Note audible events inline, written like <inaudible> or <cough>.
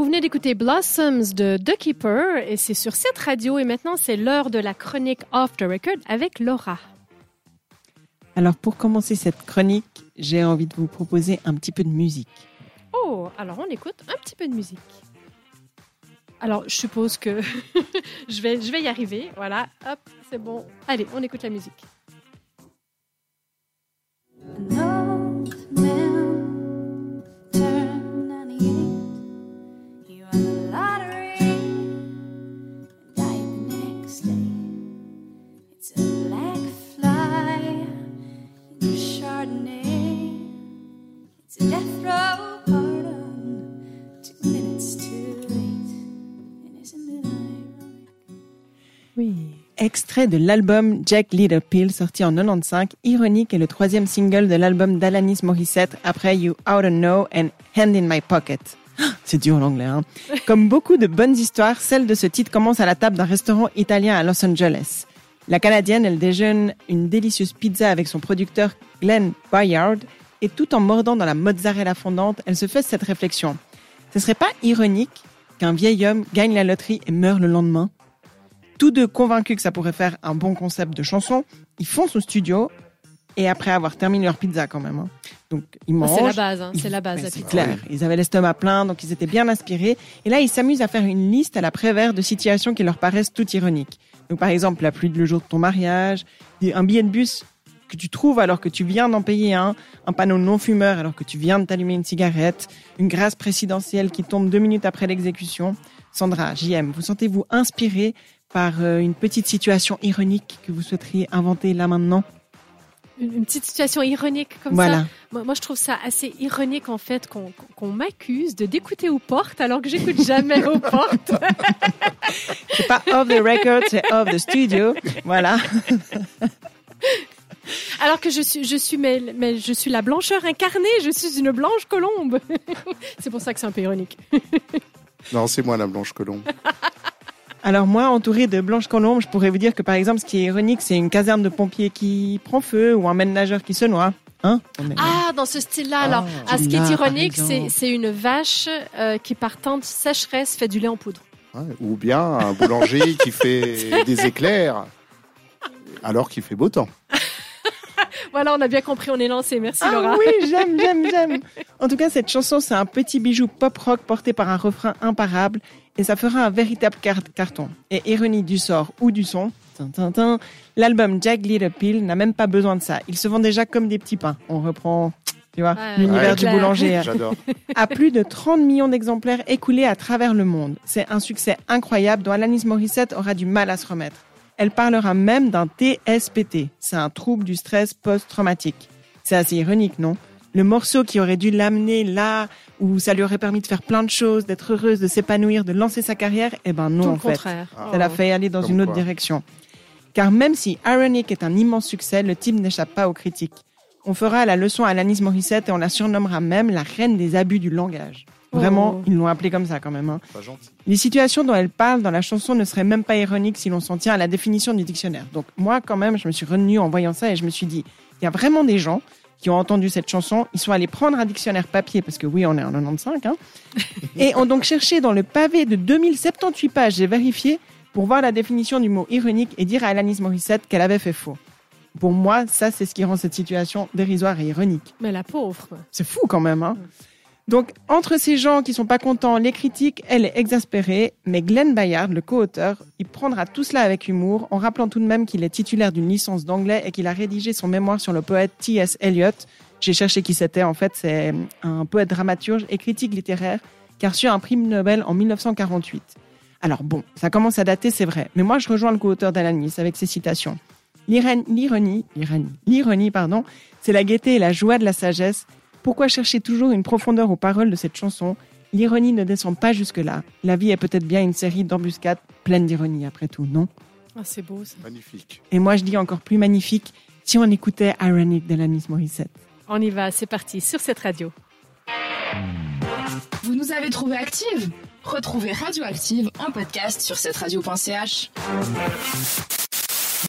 Vous venez d'écouter Blossoms de The Keeper et c'est sur cette radio et maintenant c'est l'heure de la chronique Off the Record avec Laura. Alors pour commencer cette chronique, j'ai envie de vous proposer un petit peu de musique. Oh, alors on écoute un petit peu de musique. Alors je suppose que <laughs> je, vais, je vais y arriver. Voilà, hop, c'est bon. Allez, on écoute la musique. Oui. Extrait de l'album Jack Little Pill sorti en 95, Ironique est le troisième single de l'album d'Alanis Morissette après You Oughta Know and Hand in My Pocket. <gasps> C'est dur l'anglais, hein. <laughs> Comme beaucoup de bonnes histoires, celle de ce titre commence à la table d'un restaurant italien à Los Angeles. La Canadienne, elle déjeune une délicieuse pizza avec son producteur Glenn Bayard et tout en mordant dans la mozzarella fondante, elle se fait cette réflexion. Ce serait pas ironique qu'un vieil homme gagne la loterie et meurt le lendemain? Tous deux convaincus que ça pourrait faire un bon concept de chanson, ils foncent au studio et après avoir terminé leur pizza quand même. hein. Donc ils mangent. C'est la base, hein, c'est la base. C'est clair. Ils avaient l'estomac plein, donc ils étaient bien inspirés. Et là, ils s'amusent à faire une liste à la prévère de situations qui leur paraissent toutes ironiques. Par exemple, la pluie le jour de ton mariage, un billet de bus que tu trouves alors que tu viens d'en payer un, un panneau non-fumeur alors que tu viens de t'allumer une cigarette, une grâce présidentielle qui tombe deux minutes après l'exécution. Sandra, JM, vous sentez-vous inspiré par euh, une petite situation ironique que vous souhaiteriez inventer là maintenant? Une, une petite situation ironique comme Voilà. ça. Moi, moi, je trouve ça assez ironique en fait qu'on qu'on m'accuse de d'écouter aux portes alors que j'écoute jamais aux portes. <laughs> C'est pas off the record, c'est off the studio. Voilà. <laughs> Alors que je suis, je suis, mais, mais je suis la blancheur incarnée. Je suis une blanche colombe. <laughs> c'est pour ça que c'est un peu ironique. Non, c'est moi la blanche colombe. Alors moi, entouré de blanches colombes, je pourrais vous dire que par exemple, ce qui est ironique, c'est une caserne de pompiers qui prend feu ou un maître nageur qui se noie. Hein Ah, dans ce style-là. Alors, Ah, ah, ce qui est ironique, c'est une vache euh, qui, par temps de sécheresse, fait du lait en poudre. Ouais, Ou bien un boulanger qui fait <laughs> des éclairs alors qu'il fait beau temps. <laughs> Voilà, on a bien compris, on est lancé. Merci Ah Laura. oui, j'aime, j'aime, j'aime. En tout cas, cette chanson, c'est un petit bijou pop-rock porté par un refrain imparable et ça fera un véritable car- carton. Et ironie du sort ou du son, l'album Jack Little Pill n'a même pas besoin de ça. Il se vend déjà comme des petits pains. On reprend, tu vois, Ouais, l'univers ouais, du boulanger. J'adore. à plus de 30 millions d'exemplaires écoulés à travers le monde. C'est un succès incroyable dont Alanis Morissette aura du mal à se remettre. Elle parlera même d'un TSPT. C'est un trouble du stress post-traumatique. C'est assez ironique, non? Le morceau qui aurait dû l'amener là où ça lui aurait permis de faire plein de choses, d'être heureuse, de s'épanouir, de lancer sa carrière, eh ben non Tout en fait. contraire. Ça l'a fait aller dans Comme une autre quoi. direction. Car même si Ironic est un immense succès, le type n'échappe pas aux critiques. On fera la leçon à Alanis Morissette et on la surnommera même la reine des abus du langage. Vraiment, Oh. ils l'ont appelée comme ça quand même. hein. Pas gentil. Les situations dont elle parle dans la chanson ne seraient même pas ironiques si l'on s'en tient à la définition du dictionnaire. Donc moi, quand même, je me suis retenue en voyant ça et je me suis dit, il y a vraiment des gens qui ont entendu cette chanson, ils sont allés prendre un dictionnaire papier, parce que oui, on est en 95, hein, <laughs> et ont donc cherché dans le pavé de 2078 pages, j'ai vérifié, pour voir la définition du mot ironique et dire à Alanis Morissette qu'elle avait fait faux. Pour moi, ça, c'est ce qui rend cette situation dérisoire et ironique. Mais la pauvre. C'est fou quand même, hein. Donc, entre ces gens qui sont pas contents, les critiques, elle est exaspérée, mais Glenn Bayard, le co-auteur, il prendra tout cela avec humour, en rappelant tout de même qu'il est titulaire d'une licence d'anglais et qu'il a rédigé son mémoire sur le poète T.S. Eliot. J'ai cherché qui c'était, en fait, c'est un poète dramaturge et critique littéraire qui a reçu un prix Nobel en 1948. Alors bon, ça commence à dater, c'est vrai, mais moi je rejoins le co-auteur d'Alanis avec ses citations. L'iron- L'ironie, l'ironie, l'ironie, pardon, c'est la gaieté et la joie de la sagesse. Pourquoi chercher toujours une profondeur aux paroles de cette chanson? L'ironie ne descend pas jusque-là. La vie est peut-être bien une série d'embuscades pleine d'ironie, après tout, non? Ah, c'est beau ça. Magnifique. Et moi, je dis encore plus magnifique si on écoutait Ironic d'Alanis Morissette. On y va, c'est parti sur cette radio. Vous nous avez trouvé active Retrouvez Radioactive en podcast sur cette radio.ch.